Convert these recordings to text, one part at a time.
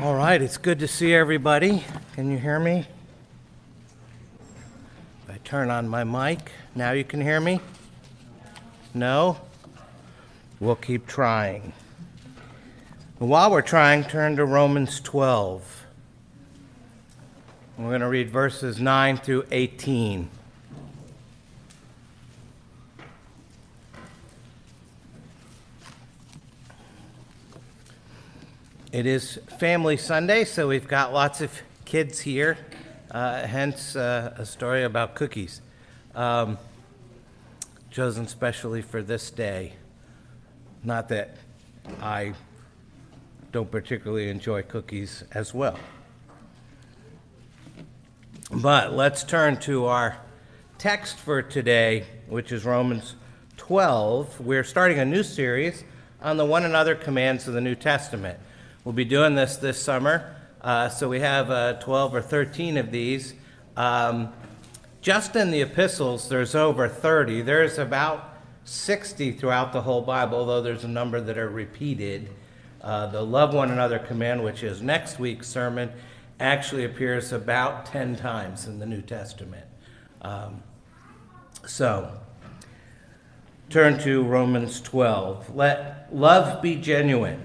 All right, it's good to see everybody. Can you hear me? If I turn on my mic, now you can hear me? No? We'll keep trying. While we're trying, turn to Romans 12. We're going to read verses 9 through 18. It is Family Sunday, so we've got lots of kids here, uh, hence uh, a story about cookies, um, chosen specially for this day. Not that I don't particularly enjoy cookies as well. But let's turn to our text for today, which is Romans 12. We're starting a new series on the one another commands of the New Testament. We'll be doing this this summer. Uh, so we have uh, 12 or 13 of these. Um, just in the epistles, there's over 30. There's about 60 throughout the whole Bible, although there's a number that are repeated. Uh, the love one another command, which is next week's sermon, actually appears about 10 times in the New Testament. Um, so, turn to Romans 12. Let love be genuine.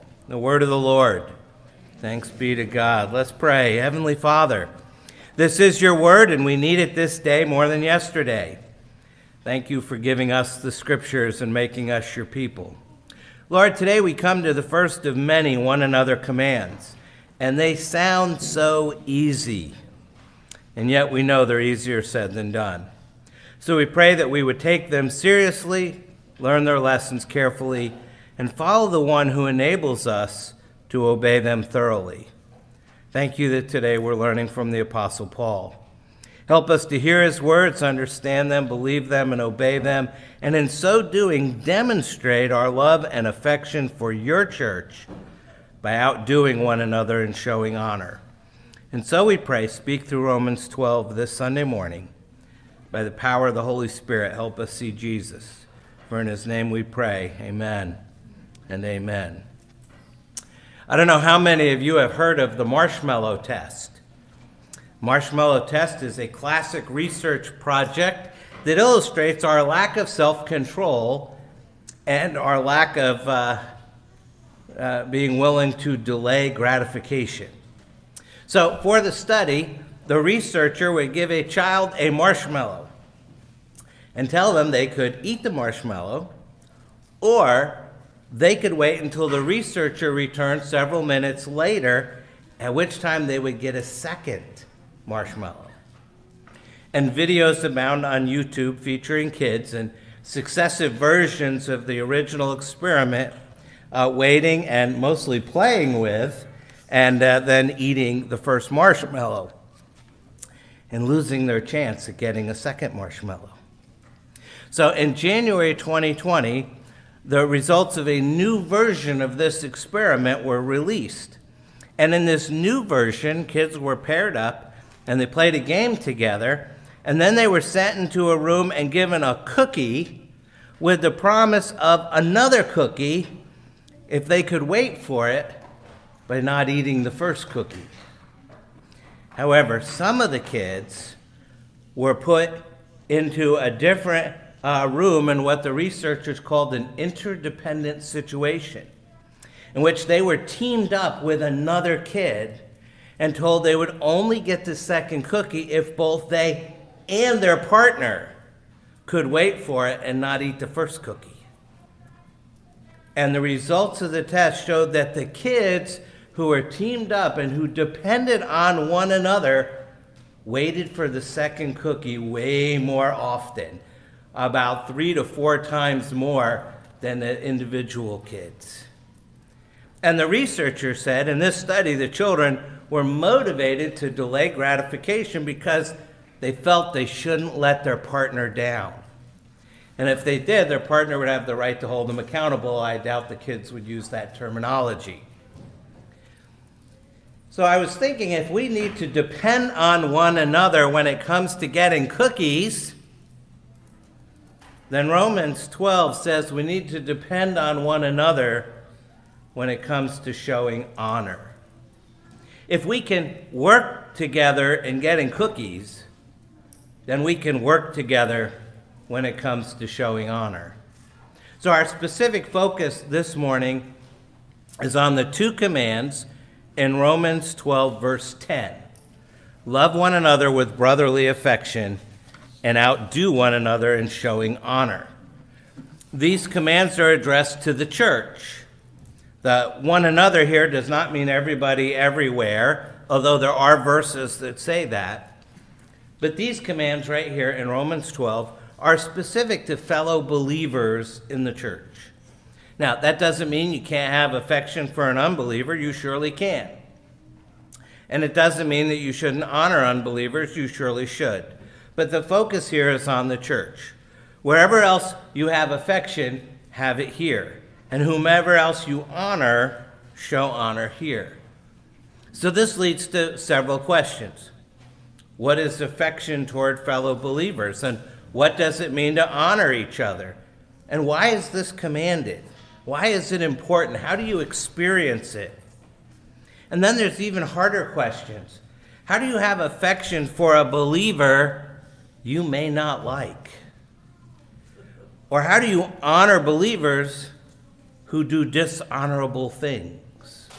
The word of the Lord. Thanks be to God. Let's pray. Heavenly Father, this is your word, and we need it this day more than yesterday. Thank you for giving us the scriptures and making us your people. Lord, today we come to the first of many one another commands, and they sound so easy, and yet we know they're easier said than done. So we pray that we would take them seriously, learn their lessons carefully, and follow the one who enables us to obey them thoroughly. Thank you that today we're learning from the Apostle Paul. Help us to hear his words, understand them, believe them, and obey them, and in so doing, demonstrate our love and affection for your church by outdoing one another and showing honor. And so we pray, speak through Romans 12 this Sunday morning. By the power of the Holy Spirit, help us see Jesus. For in his name we pray, amen and amen. I don't know how many of you have heard of the marshmallow test. Marshmallow test is a classic research project that illustrates our lack of self control and our lack of uh, uh, being willing to delay gratification. So, for the study, the researcher would give a child a marshmallow and tell them they could eat the marshmallow or they could wait until the researcher returned several minutes later, at which time they would get a second marshmallow. And videos abound on YouTube featuring kids and successive versions of the original experiment, uh, waiting and mostly playing with, and uh, then eating the first marshmallow and losing their chance at getting a second marshmallow. So in January 2020, the results of a new version of this experiment were released. And in this new version, kids were paired up and they played a game together. And then they were sent into a room and given a cookie with the promise of another cookie if they could wait for it by not eating the first cookie. However, some of the kids were put into a different uh, room in what the researchers called an interdependent situation, in which they were teamed up with another kid, and told they would only get the second cookie if both they and their partner could wait for it and not eat the first cookie. And the results of the test showed that the kids who were teamed up and who depended on one another waited for the second cookie way more often, about three to four times more than the individual kids. And the researcher said in this study, the children were motivated to delay gratification because they felt they shouldn't let their partner down. And if they did, their partner would have the right to hold them accountable. I doubt the kids would use that terminology. So I was thinking if we need to depend on one another when it comes to getting cookies, then Romans 12 says we need to depend on one another when it comes to showing honor. If we can work together in getting cookies, then we can work together when it comes to showing honor. So, our specific focus this morning is on the two commands in Romans 12, verse 10 Love one another with brotherly affection and outdo one another in showing honor. These commands are addressed to the church. The one another here does not mean everybody everywhere, although there are verses that say that. But these commands right here in Romans 12 are specific to fellow believers in the church. Now, that doesn't mean you can't have affection for an unbeliever, you surely can. And it doesn't mean that you shouldn't honor unbelievers, you surely should. But the focus here is on the church. Wherever else you have affection, have it here. And whomever else you honor, show honor here. So this leads to several questions. What is affection toward fellow believers? And what does it mean to honor each other? And why is this commanded? Why is it important? How do you experience it? And then there's even harder questions. How do you have affection for a believer you may not like? Or how do you honor believers who do dishonorable things?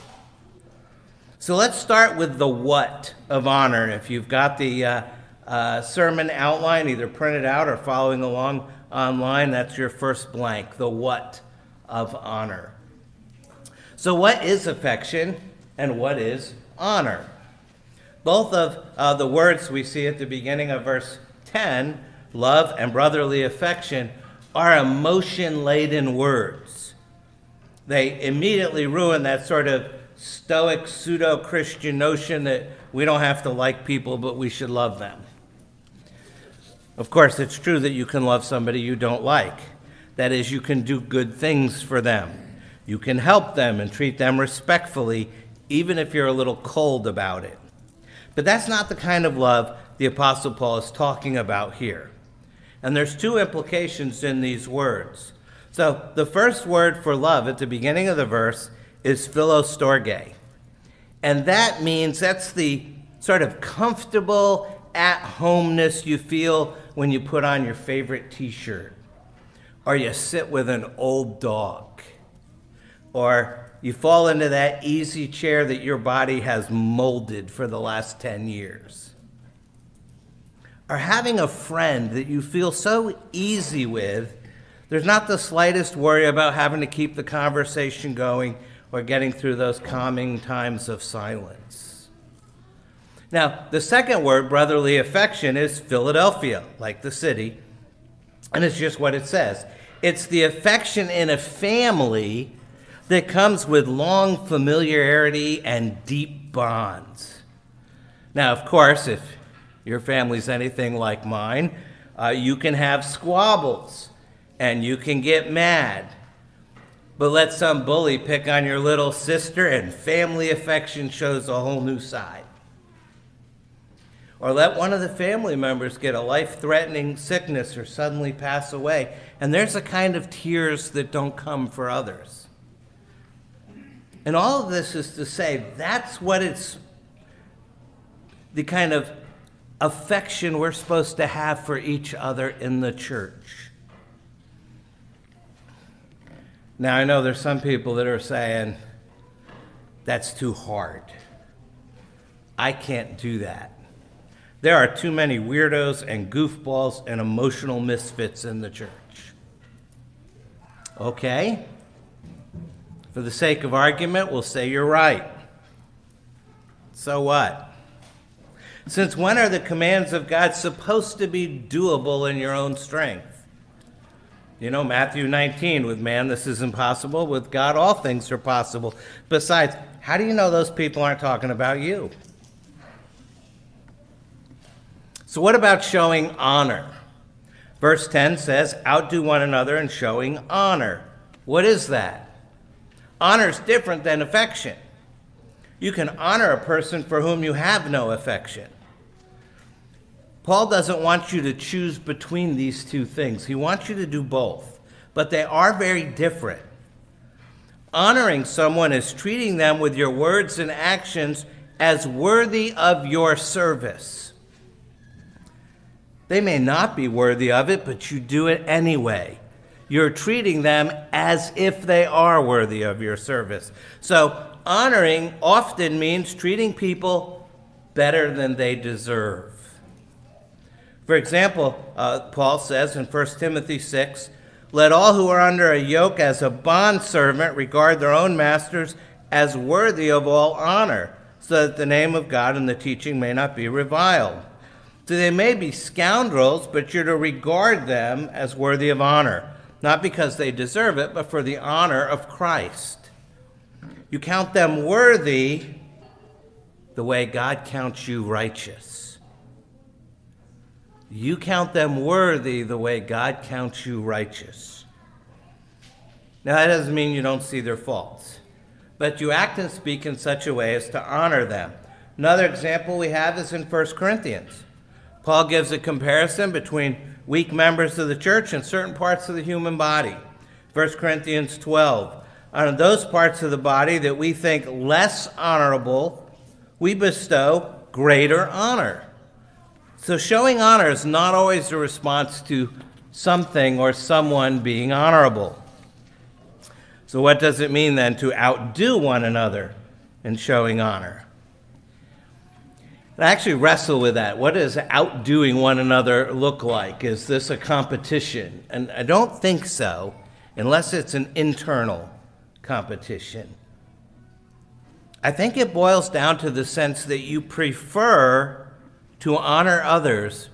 So let's start with the what of honor. If you've got the uh, uh, sermon outline, either printed out or following along online. That's your first blank, the what of honor. So, what is affection and what is honor? Both of uh, the words we see at the beginning of verse 10, love and brotherly affection, are emotion laden words. They immediately ruin that sort of stoic pseudo Christian notion that we don't have to like people, but we should love them. Of course, it's true that you can love somebody you don't like. That is, you can do good things for them. You can help them and treat them respectfully, even if you're a little cold about it. But that's not the kind of love the Apostle Paul is talking about here. And there's two implications in these words. So the first word for love at the beginning of the verse is philostorge. And that means that's the sort of comfortable at homeness you feel when you put on your favorite t shirt, or you sit with an old dog, or you fall into that easy chair that your body has molded for the last 10 years. Or having a friend that you feel so easy with, there's not the slightest worry about having to keep the conversation going or getting through those calming times of silence. Now, the second word, brotherly affection, is Philadelphia, like the city. And it's just what it says it's the affection in a family that comes with long familiarity and deep bonds. Now, of course, if your family's anything like mine, uh, you can have squabbles and you can get mad. But let some bully pick on your little sister, and family affection shows a whole new side or let one of the family members get a life threatening sickness or suddenly pass away. And there's a kind of tears that don't come for others. And all of this is to say that's what it's the kind of affection we're supposed to have for each other in the church. Now, I know there's some people that are saying that's too hard. I can't do that. There are too many weirdos and goofballs and emotional misfits in the church. Okay? For the sake of argument, we'll say you're right. So what? Since when are the commands of God supposed to be doable in your own strength? You know, Matthew 19, with man this is impossible, with God all things are possible. Besides, how do you know those people aren't talking about you? So, what about showing honor? Verse 10 says, Outdo one another in showing honor. What is that? Honor is different than affection. You can honor a person for whom you have no affection. Paul doesn't want you to choose between these two things. He wants you to do both, but they are very different. Honoring someone is treating them with your words and actions as worthy of your service. They may not be worthy of it, but you do it anyway. You're treating them as if they are worthy of your service. So, honoring often means treating people better than they deserve. For example, uh, Paul says in 1 Timothy 6 Let all who are under a yoke as a bondservant regard their own masters as worthy of all honor, so that the name of God and the teaching may not be reviled. So they may be scoundrels, but you're to regard them as worthy of honor, not because they deserve it, but for the honor of Christ. You count them worthy the way God counts you righteous. You count them worthy the way God counts you righteous. Now, that doesn't mean you don't see their faults, but you act and speak in such a way as to honor them. Another example we have is in 1 Corinthians. Paul gives a comparison between weak members of the church and certain parts of the human body. 1 Corinthians 12. On those parts of the body that we think less honorable, we bestow greater honor. So showing honor is not always a response to something or someone being honorable. So, what does it mean then to outdo one another in showing honor? I actually wrestle with that. What does outdoing one another look like? Is this a competition? And I don't think so, unless it's an internal competition. I think it boils down to the sense that you prefer to honor others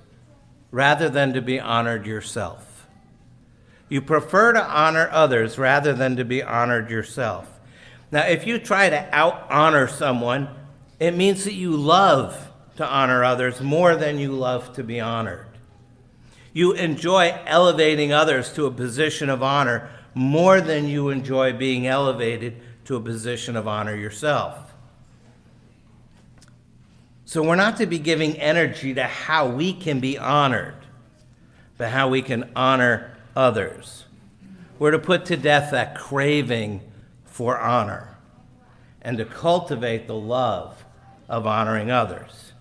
rather than to be honored yourself. You prefer to honor others rather than to be honored yourself. Now, if you try to out honor someone, it means that you love to honor others more than you love to be honored. You enjoy elevating others to a position of honor more than you enjoy being elevated to a position of honor yourself. So we're not to be giving energy to how we can be honored, but how we can honor others. We're to put to death that craving for honor and to cultivate the love of honoring others.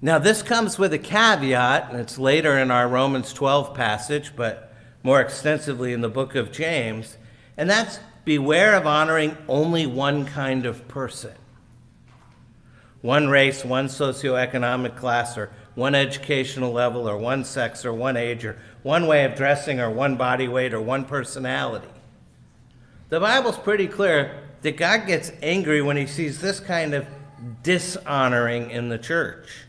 Now, this comes with a caveat, and it's later in our Romans 12 passage, but more extensively in the book of James, and that's beware of honoring only one kind of person. One race, one socioeconomic class, or one educational level, or one sex, or one age, or one way of dressing, or one body weight, or one personality. The Bible's pretty clear that God gets angry when he sees this kind of dishonoring in the church.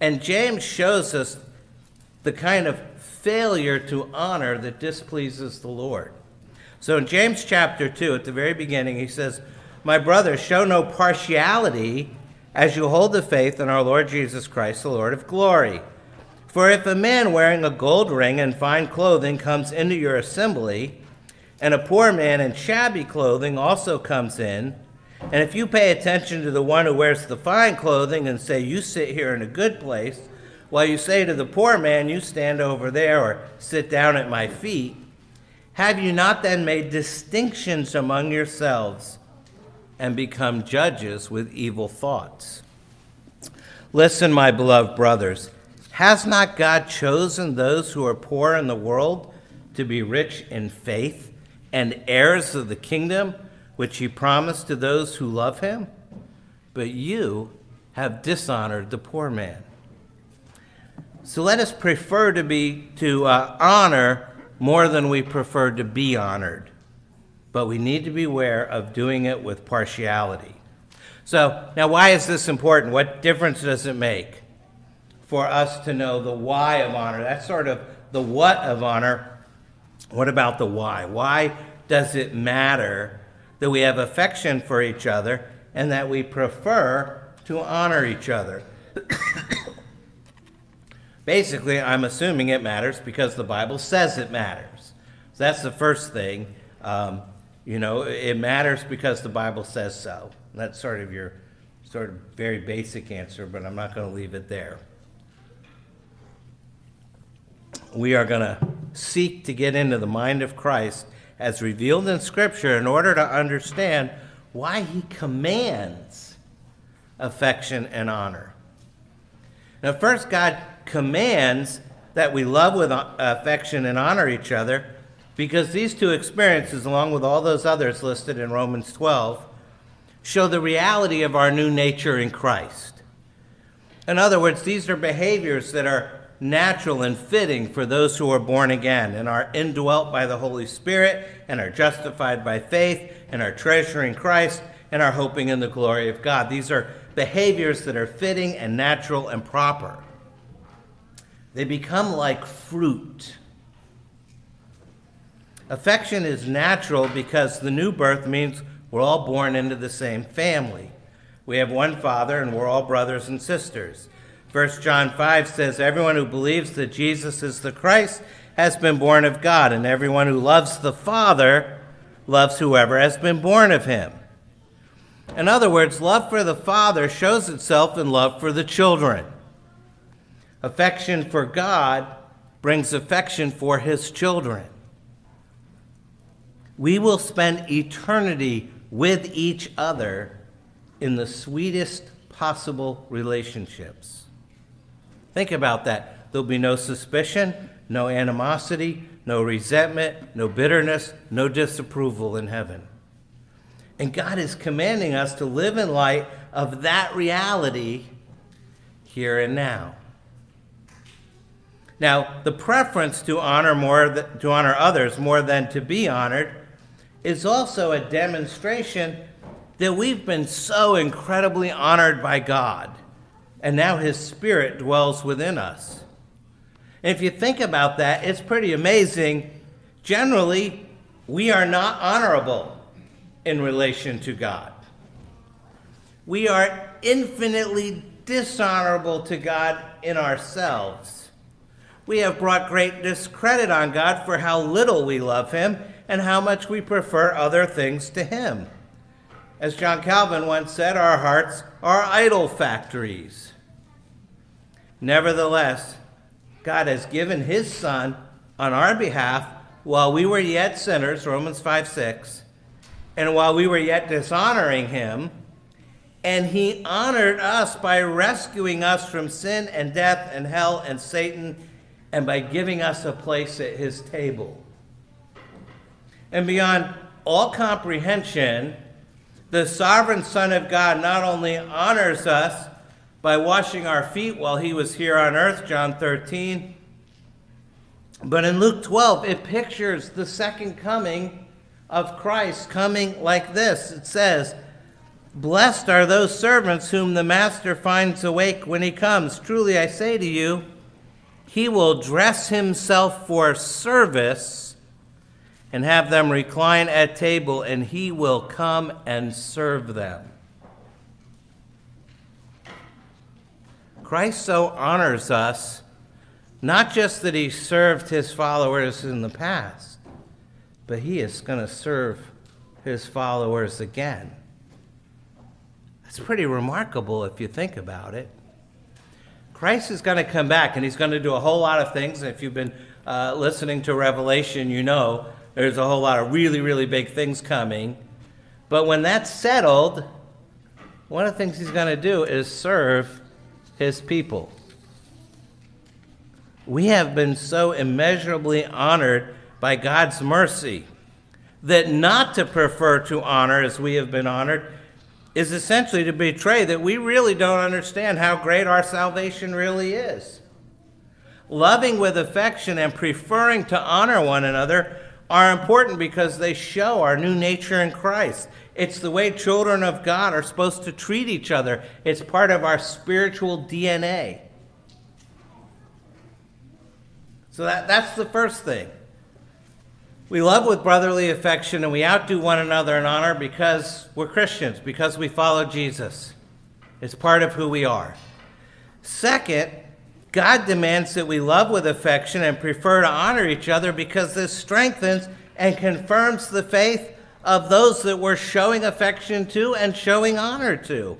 And James shows us the kind of failure to honor that displeases the Lord. So in James chapter 2, at the very beginning, he says, My brothers, show no partiality as you hold the faith in our Lord Jesus Christ, the Lord of glory. For if a man wearing a gold ring and fine clothing comes into your assembly, and a poor man in shabby clothing also comes in, and if you pay attention to the one who wears the fine clothing and say, You sit here in a good place, while you say to the poor man, You stand over there or sit down at my feet, have you not then made distinctions among yourselves and become judges with evil thoughts? Listen, my beloved brothers, has not God chosen those who are poor in the world to be rich in faith and heirs of the kingdom? which he promised to those who love him? but you have dishonored the poor man. So let us prefer to be to uh, honor more than we prefer to be honored. But we need to beware of doing it with partiality. So, now why is this important? What difference does it make for us to know the why of honor? That's sort of the what of honor. What about the why? Why does it matter that we have affection for each other and that we prefer to honor each other? Basically, I'm assuming it matters because the Bible says it matters. So that's the first thing. Um, you know, it matters because the Bible says so. That's sort of your sort of very basic answer, but I'm not going to leave it there. We are going to seek to get into the mind of Christ as revealed in Scripture in order to understand why he commands affection and honor. Now, first, God commands that we love with uh, affection and honor each other because these two experiences, along with all those others listed in Romans 12, show the reality of our new nature in Christ. In other words, these are behaviors that are natural and fitting for those who are born again and are indwelt by the Holy Spirit and are justified by faith and are treasuring Christ and are hoping in the glory of God. These are behaviors that are fitting and natural and proper. They become like fruit. Affection is natural because the new birth means we're all born into the same family. We have one father and we're all brothers and sisters. 1 John 5 says, Everyone who believes that Jesus is the Christ has been born of God, and everyone who loves the Father loves whoever has been born of him. In other words, love for the Father shows itself in love for the children. Affection for God brings affection for his children. We will spend eternity with each other in the sweetest possible relationships. Think about that. There'll be no suspicion, no animosity, no resentment, no bitterness, no disapproval in heaven. And God is commanding us to live in light of that reality here and now. Now, the preference to honor more to honor others more than to be honored is also a demonstration that we've been so incredibly honored by God, and now His Spirit dwells within us. If you think about that, it's pretty amazing. Generally, we are not honorable in relation to God. We are infinitely dishonorable to God in ourselves. We have brought great discredit on God for how little we love Him and how much we prefer other things to Him. As John Calvin once said, our hearts are idol factories. Nevertheless, God has given His Son on our behalf while we were yet sinners, Romans 5 6, and while we were yet dishonoring Him, and He honored us by rescuing us from sin and death and hell and Satan, and by giving us a place at His table. And beyond all comprehension, the sovereign Son of God not only honors us by washing our feet while he was here on earth, John 13, but in Luke 12, it pictures the second coming of Christ coming like this. It says, Blessed are those servants whom the master finds awake when he comes. Truly I say to you, he will dress himself for service and have them recline at table, and he will come and serve them. Christ so honors us, not just that he served his followers in the past, but he is going to serve his followers again. That's pretty remarkable if you think about it. Christ is going to come back and he's going to do a whole lot of things. If you've been uh, listening to Revelation, you know there's a whole lot of really, really big things coming. But when that's settled, one of the things he's going to do is serve his people. We have been so immeasurably honored by God's mercy that not to prefer to honor as we have been honored is essentially to betray that we really don't understand how great our salvation really is. Loving with affection and preferring to honor one another are important because they show our new nature in Christ. It's the way children of God are supposed to treat each other, it's part of our spiritual DNA. So that, that's the first thing. We love with brotherly affection and we outdo one another in honor because we're Christians, because we follow Jesus. It's part of who we are. Second, God demands that we love with affection and prefer to honor each other because this strengthens and confirms the faith of those that we're showing affection to and showing honor to.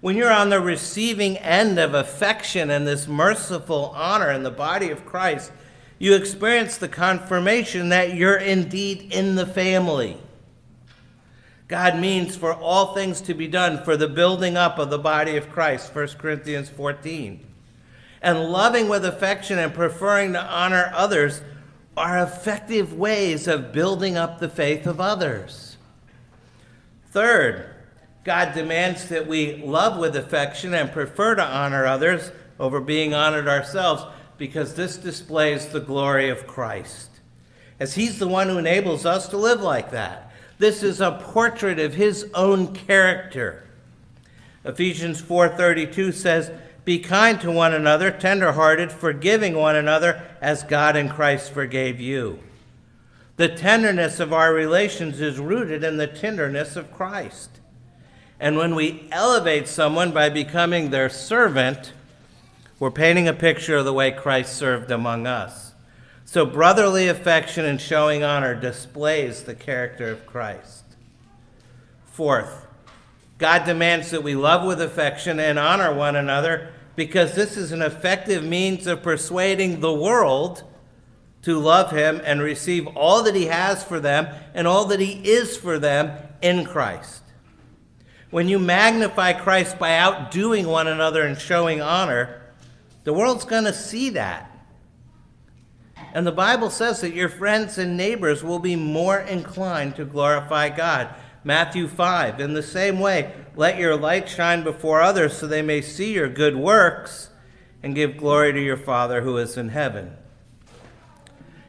When you're on the receiving end of affection and this merciful honor in the body of Christ, you experience the confirmation that you're indeed in the family. God means for all things to be done for the building up of the body of Christ, 1 Corinthians 14. And loving with affection and preferring to honor others are effective ways of building up the faith of others. Third, God demands that we love with affection and prefer to honor others over being honored ourselves because this displays the glory of Christ. As He's the one who enables us to live like that. This is a portrait of His own character. Ephesians 4:32 says, "Be kind to one another, tenderhearted, forgiving one another as God in Christ forgave you." The tenderness of our relations is rooted in the tenderness of Christ. And when we elevate someone by becoming their servant, we're painting a picture of the way Christ served among us. So, brotherly affection and showing honor displays the character of Christ. Fourth, God demands that we love with affection and honor one another because this is an effective means of persuading the world to love Him and receive all that He has for them and all that He is for them in Christ. When you magnify Christ by outdoing one another and showing honor, the world's going to see that. And the Bible says that your friends and neighbors will be more inclined to glorify God. Matthew 5, in the same way, let your light shine before others so they may see your good works and give glory to your Father who is in heaven.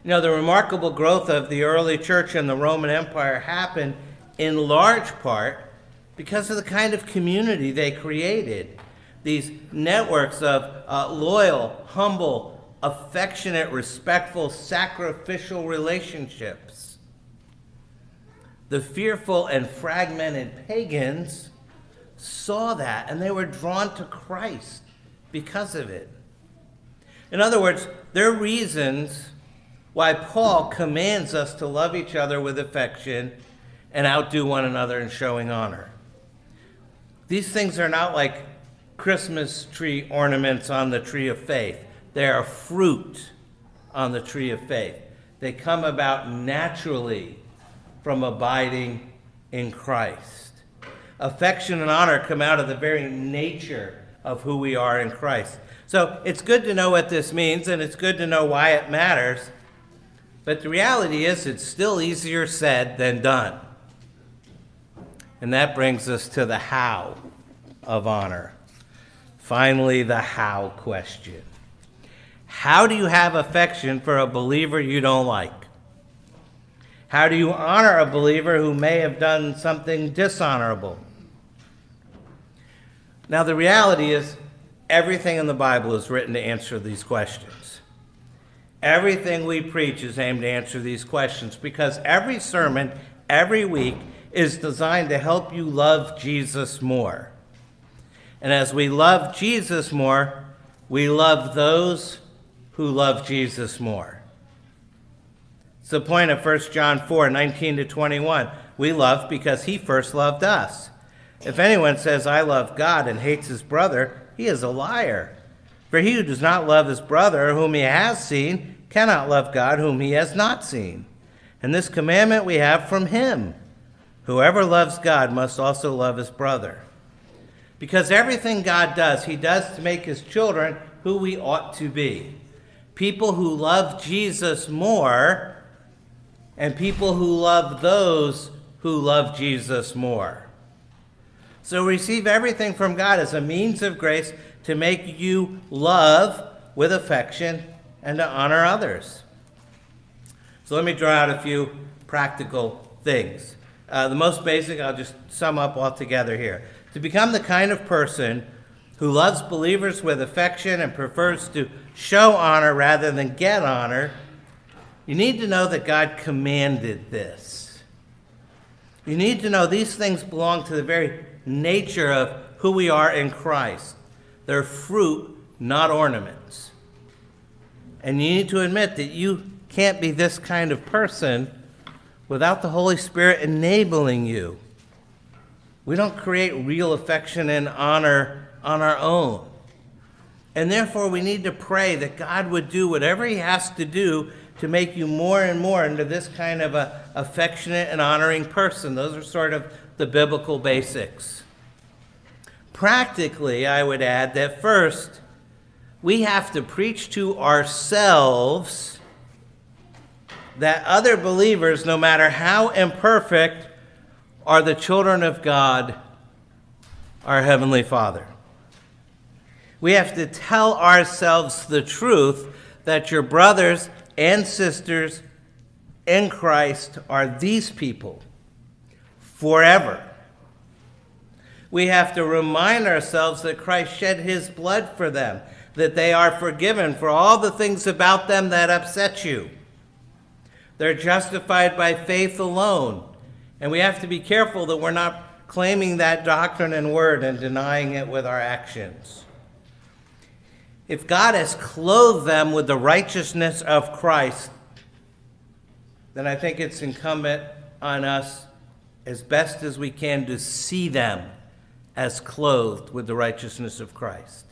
You know, the remarkable growth of the early church in the Roman Empire happened in large part because of the kind of community they created. These networks of uh, loyal, humble, affectionate, respectful, sacrificial relationships. The fearful and fragmented pagans saw that and they were drawn to Christ because of it. In other words, there are reasons why Paul commands us to love each other with affection and outdo one another in showing honor. These things are not like Christmas tree ornaments on the tree of faith. They are fruit on the tree of faith. They come about naturally from abiding in Christ. Affection and honor come out of the very nature of who we are in Christ. So it's good to know what this means and it's good to know why it matters. But the reality is, it's still easier said than done. And that brings us to the how of honor. Finally, the how question. How do you have affection for a believer you don't like? How do you honor a believer who may have done something dishonorable? Now, the reality is, everything in the Bible is written to answer these questions. Everything we preach is aimed to answer these questions because every sermon, every week, is designed to help you love Jesus more. And as we love Jesus more, we love those who love Jesus more. It's the point of 1 John 4 19 to 21. We love because he first loved us. If anyone says, I love God and hates his brother, he is a liar. For he who does not love his brother whom he has seen cannot love God whom he has not seen. And this commandment we have from him Whoever loves God must also love his brother. Because everything God does, he does to make his children who we ought to be. People who love Jesus more, and people who love those who love Jesus more. So receive everything from God as a means of grace to make you love with affection and to honor others. So let me draw out a few practical things. Uh, the most basic, I'll just sum up all together here. To become the kind of person who loves believers with affection and prefers to show honor rather than get honor, you need to know that God commanded this. You need to know these things belong to the very nature of who we are in Christ. They're fruit, not ornaments. And you need to admit that you can't be this kind of person without the Holy Spirit enabling you. We don't create real affection and honor on our own. And therefore, we need to pray that God would do whatever He has to do to make you more and more into this kind of a affectionate and honoring person. Those are sort of the biblical basics. Practically, I would add that first, we have to preach to ourselves that other believers, no matter how imperfect, are the children of God, our Heavenly Father. We have to tell ourselves the truth that your brothers and sisters in Christ are these people forever. We have to remind ourselves that Christ shed his blood for them, that they are forgiven for all the things about them that upset you. They're justified by faith alone. And we have to be careful that we're not claiming that doctrine and word and denying it with our actions. If God has clothed them with the righteousness of Christ, then I think it's incumbent on us as best as we can to see them as clothed with the righteousness of Christ.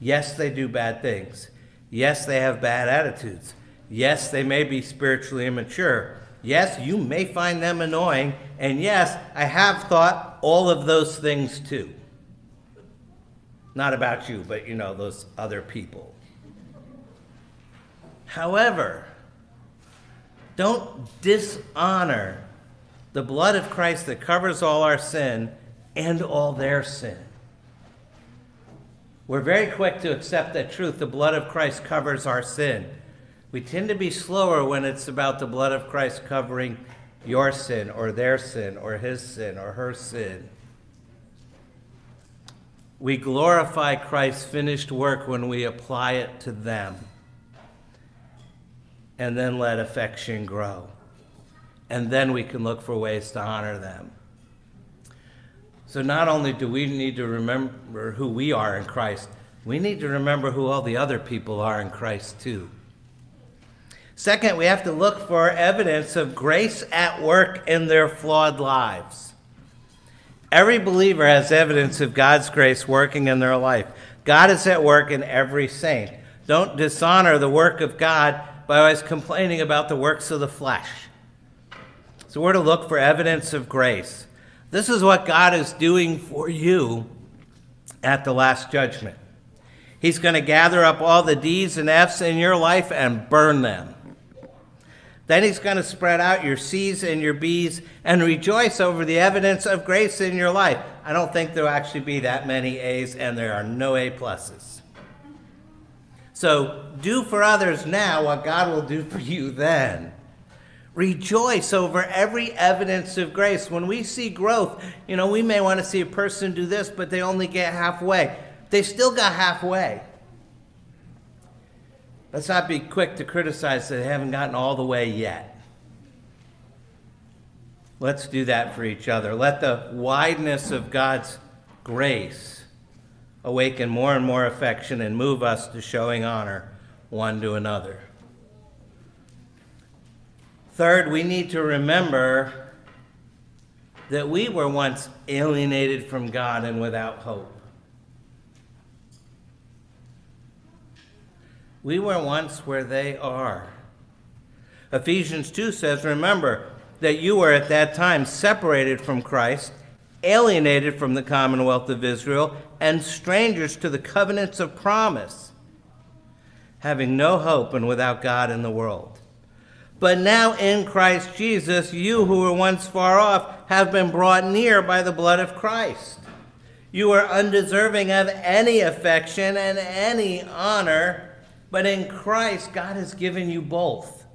Yes, they do bad things. Yes, they have bad attitudes. Yes, they may be spiritually immature. Yes, you may find them annoying. And yes, I have thought all of those things too. Not about you, but you know, those other people. However, don't dishonor the blood of Christ that covers all our sin and all their sin. We're very quick to accept that truth. The blood of Christ covers our sin. We tend to be slower when it's about the blood of Christ covering your sin or their sin or his sin or her sin. We glorify Christ's finished work when we apply it to them. And then let affection grow. And then we can look for ways to honor them. So not only do we need to remember who we are in Christ, we need to remember who all the other people are in Christ too. Second, we have to look for evidence of grace at work in their flawed lives. Every believer has evidence of God's grace working in their life. God is at work in every saint. Don't dishonor the work of God by always complaining about the works of the flesh. So we're to look for evidence of grace. This is what God is doing for you at the last judgment. He's going to gather up all the D's and F's in your life and burn them. Then he's going to spread out your C's and your B's and rejoice over the evidence of grace in your life. I don't think there'll actually be that many A's, and there are no A pluses. So do for others now what God will do for you then. Rejoice over every evidence of grace. When we see growth, you know, we may want to see a person do this, but they only get halfway. They still got halfway. Let's not be quick to criticize that they haven't gotten all the way yet. Let's do that for each other. Let the wideness of God's grace awaken more and more affection and move us to showing honor one to another. Third, we need to remember that we were once alienated from God and without hope. We were once where they are. Ephesians 2 says, Remember that you were at that time separated from Christ, alienated from the commonwealth of Israel, and strangers to the covenants of promise, having no hope and without God in the world. But now in Christ Jesus, you who were once far off have been brought near by the blood of Christ. You are undeserving of any affection and any honor, but in Christ, God has given you both.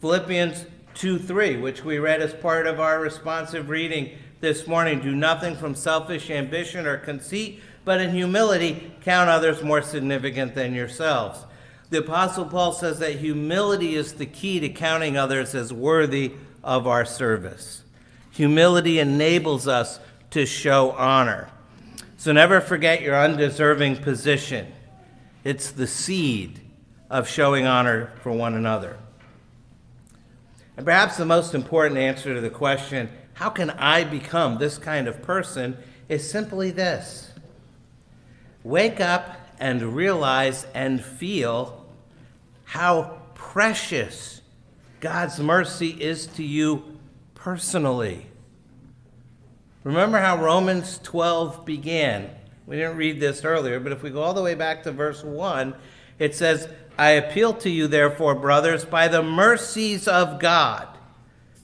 Philippians 2 3, which we read as part of our responsive reading this morning do nothing from selfish ambition or conceit, but in humility count others more significant than yourselves. The Apostle Paul says that humility is the key to counting others as worthy of our service. Humility enables us to show honor. So never forget your undeserving position. It's the seed of showing honor for one another. And perhaps the most important answer to the question, how can I become this kind of person, is simply this wake up and realize and feel how precious God's mercy is to you personally. Remember how Romans 12 began. We didn't read this earlier, but if we go all the way back to verse 1, it says, I appeal to you, therefore, brothers, by the mercies of God,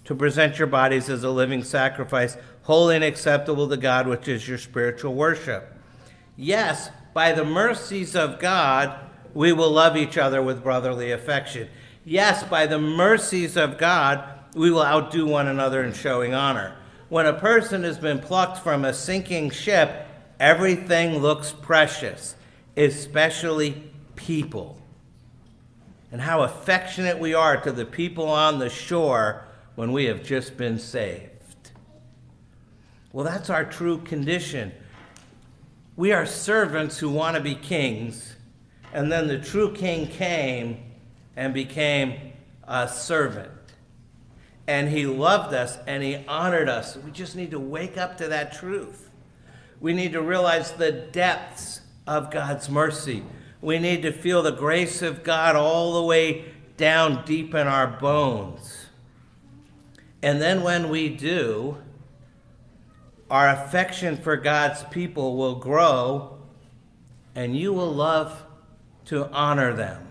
to present your bodies as a living sacrifice, holy and acceptable to God, which is your spiritual worship. Yes, by the mercies of God, we will love each other with brotherly affection. Yes, by the mercies of God, we will outdo one another in showing honor. When a person has been plucked from a sinking ship, everything looks precious, especially people. And how affectionate we are to the people on the shore when we have just been saved. Well, that's our true condition. We are servants who want to be kings, and then the true king came and became a servant and he loved us and he honored us. We just need to wake up to that truth. We need to realize the depths of God's mercy. We need to feel the grace of God all the way down deep in our bones. And then when we do, our affection for God's people will grow and you will love to honor them.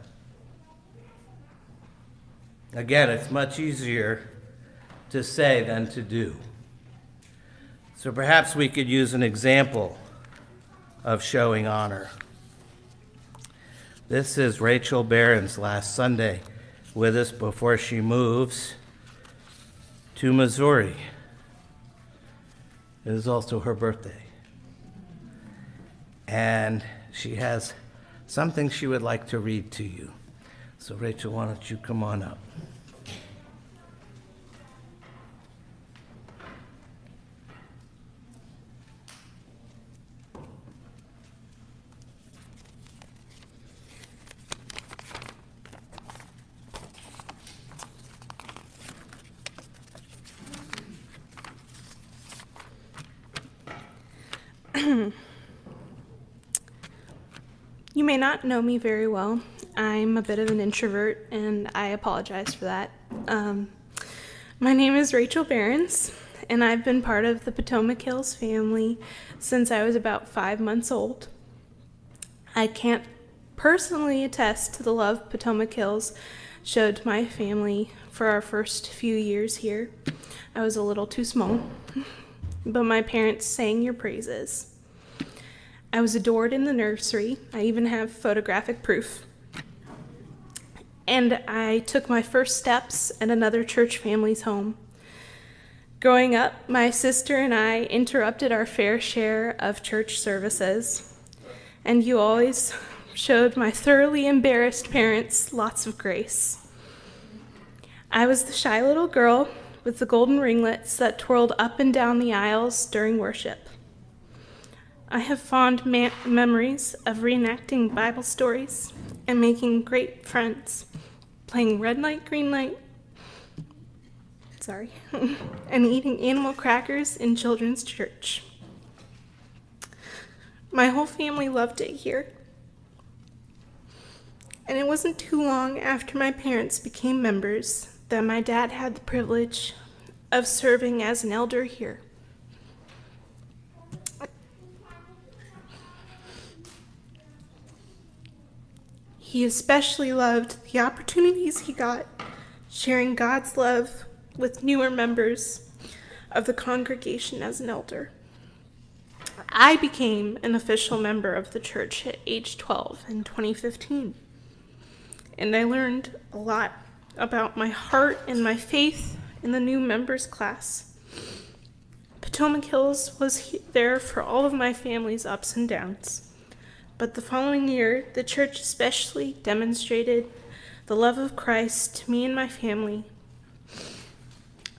Again, it's much easier to say than to do. So perhaps we could use an example of showing honor. This is Rachel Barron's last Sunday with us before she moves to Missouri. It is also her birthday. And she has something she would like to read to you. So, Rachel, why don't you come on up? you may not know me very well. I'm a bit of an introvert, and I apologize for that. Um, my name is Rachel Behrens, and I've been part of the Potomac Hills family since I was about five months old. I can't personally attest to the love Potomac Hills showed my family for our first few years here. I was a little too small, but my parents sang your praises. I was adored in the nursery. I even have photographic proof. And I took my first steps at another church family's home. Growing up, my sister and I interrupted our fair share of church services, and you always showed my thoroughly embarrassed parents lots of grace. I was the shy little girl with the golden ringlets that twirled up and down the aisles during worship. I have fond ma- memories of reenacting Bible stories and making great friends, playing red light, green light, sorry, and eating animal crackers in children's church. My whole family loved it here. And it wasn't too long after my parents became members that my dad had the privilege of serving as an elder here. He especially loved the opportunities he got sharing God's love with newer members of the congregation as an elder. I became an official member of the church at age 12 in 2015. And I learned a lot about my heart and my faith in the new members class. Potomac Hills was there for all of my family's ups and downs. But the following year, the church especially demonstrated the love of Christ to me and my family.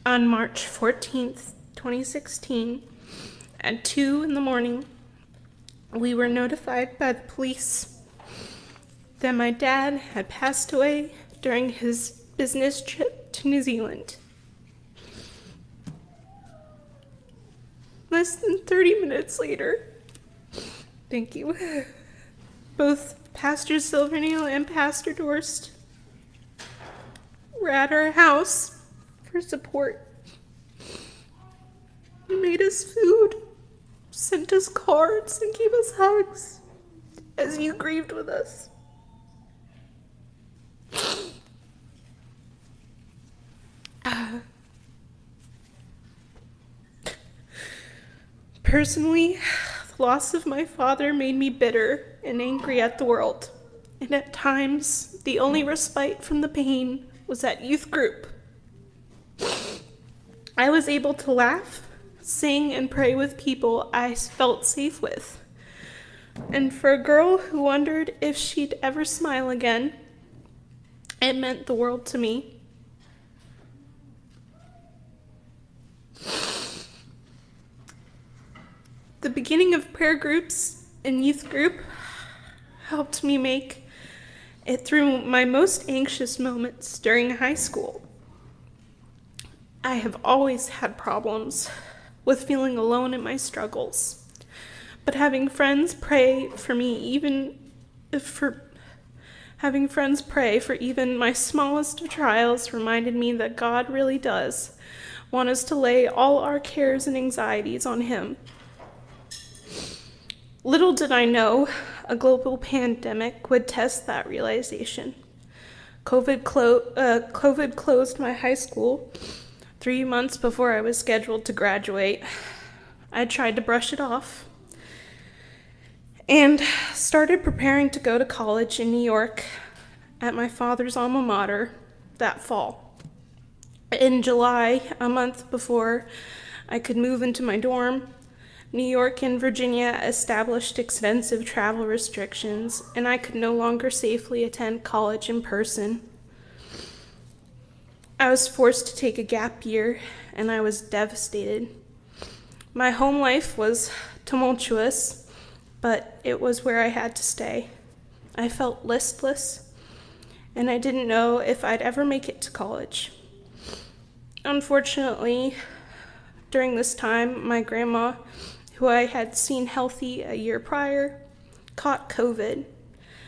On March 14th, 2016, at 2 in the morning, we were notified by the police that my dad had passed away during his business trip to New Zealand. Less than 30 minutes later, thank you, both Pastor Silvernail and Pastor Dorst were at our house for support. He made us food, sent us cards, and gave us hugs as you grieved with us. Personally, the loss of my father made me bitter and angry at the world, and at times the only respite from the pain was at youth group. I was able to laugh, sing, and pray with people I felt safe with. And for a girl who wondered if she'd ever smile again, it meant the world to me. The beginning of prayer groups and youth group helped me make it through my most anxious moments during high school. I have always had problems with feeling alone in my struggles, but having friends pray for me, even for having friends pray for even my smallest of trials, reminded me that God really does want us to lay all our cares and anxieties on Him. Little did I know a global pandemic would test that realization. COVID, clo- uh, COVID closed my high school three months before I was scheduled to graduate. I tried to brush it off and started preparing to go to college in New York at my father's alma mater that fall. In July, a month before I could move into my dorm, New York and Virginia established extensive travel restrictions, and I could no longer safely attend college in person. I was forced to take a gap year, and I was devastated. My home life was tumultuous, but it was where I had to stay. I felt listless, and I didn't know if I'd ever make it to college. Unfortunately, during this time, my grandma who I had seen healthy a year prior, caught COVID.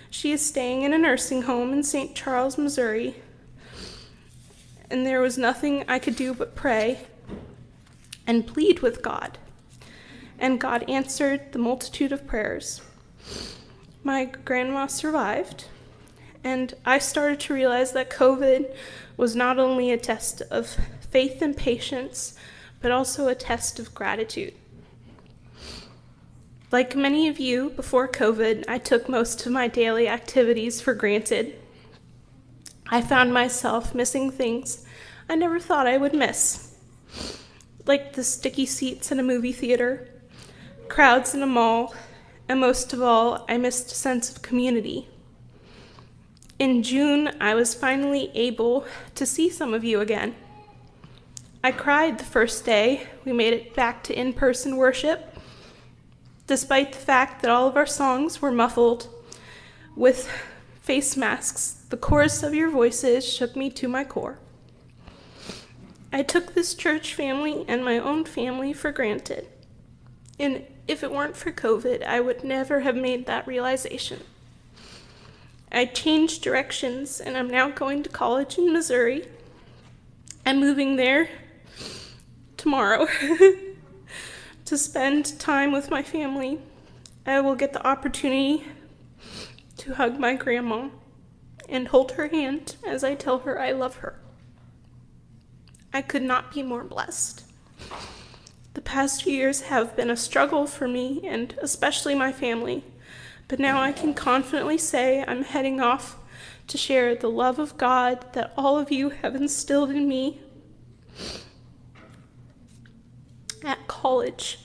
She is staying in a nursing home in St. Charles, Missouri, and there was nothing I could do but pray and plead with God. And God answered the multitude of prayers. My grandma survived, and I started to realize that COVID was not only a test of faith and patience, but also a test of gratitude. Like many of you, before COVID, I took most of my daily activities for granted. I found myself missing things I never thought I would miss, like the sticky seats in a movie theater, crowds in a mall, and most of all, I missed a sense of community. In June, I was finally able to see some of you again. I cried the first day we made it back to in person worship despite the fact that all of our songs were muffled with face masks. The chorus of your voices shook me to my core. I took this church family and my own family for granted. And if it weren't for COVID, I would never have made that realization. I changed directions and I'm now going to college in Missouri. I'm moving there tomorrow. to spend time with my family, I will get the opportunity to hug my grandma and hold her hand as I tell her I love her. I could not be more blessed. The past few years have been a struggle for me and especially my family, but now I can confidently say I'm heading off to share the love of God that all of you have instilled in me at college.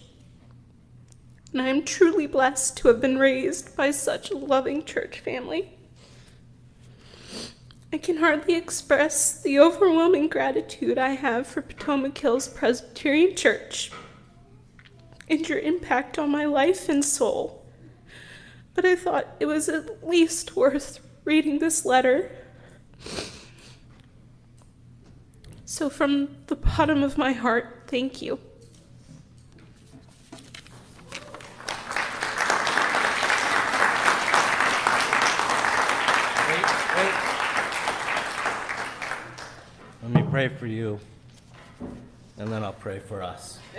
And I am truly blessed to have been raised by such a loving church family. I can hardly express the overwhelming gratitude I have for Potomac Hills Presbyterian Church and your impact on my life and soul. But I thought it was at least worth reading this letter. So, from the bottom of my heart, thank you. Wait, wait. Let me pray for you, and then I'll pray for us.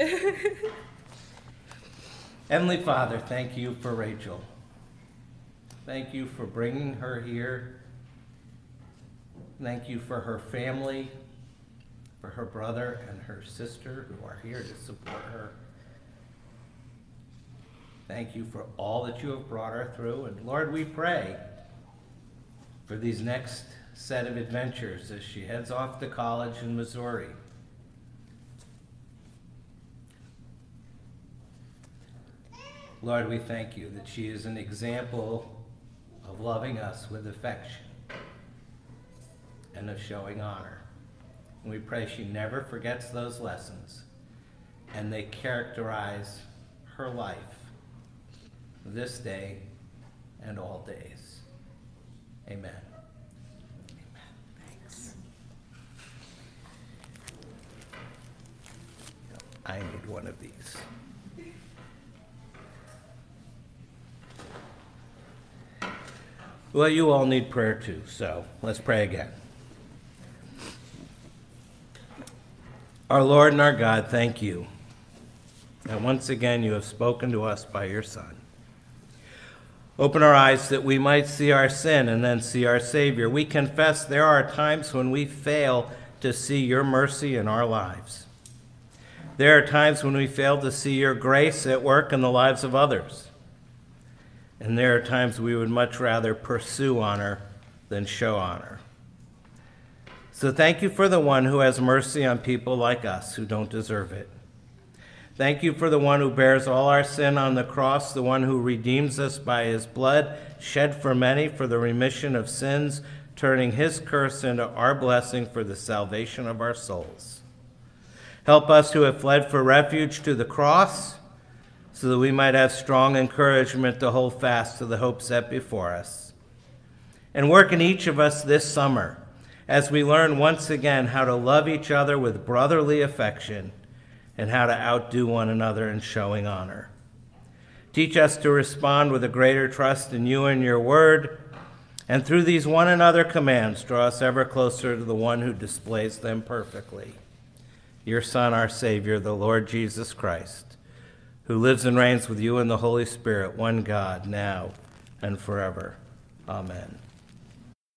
Heavenly Father, thank you for Rachel. Thank you for bringing her here. Thank you for her family, for her brother and her sister who are here to support her. Thank you for all that you have brought her through. And Lord, we pray for these next set of adventures as she heads off to college in Missouri. Lord, we thank you that she is an example of loving us with affection and of showing honor. And we pray she never forgets those lessons and they characterize her life this day and all days. Amen. Amen. Thanks. I need one of these. Well, you all need prayer too, so let's pray again. Our Lord and our God, thank you that once again you have spoken to us by your Son. Open our eyes that we might see our sin and then see our Savior. We confess there are times when we fail to see your mercy in our lives. There are times when we fail to see your grace at work in the lives of others. And there are times we would much rather pursue honor than show honor. So thank you for the one who has mercy on people like us who don't deserve it. Thank you for the one who bears all our sin on the cross, the one who redeems us by his blood shed for many for the remission of sins, turning his curse into our blessing for the salvation of our souls. Help us who have fled for refuge to the cross so that we might have strong encouragement to hold fast to the hope set before us. And work in each of us this summer as we learn once again how to love each other with brotherly affection and how to outdo one another in showing honor. Teach us to respond with a greater trust in you and your word, and through these one another commands, draw us ever closer to the one who displays them perfectly. Your Son, our Savior, the Lord Jesus Christ, who lives and reigns with you in the Holy Spirit, one God, now and forever. Amen.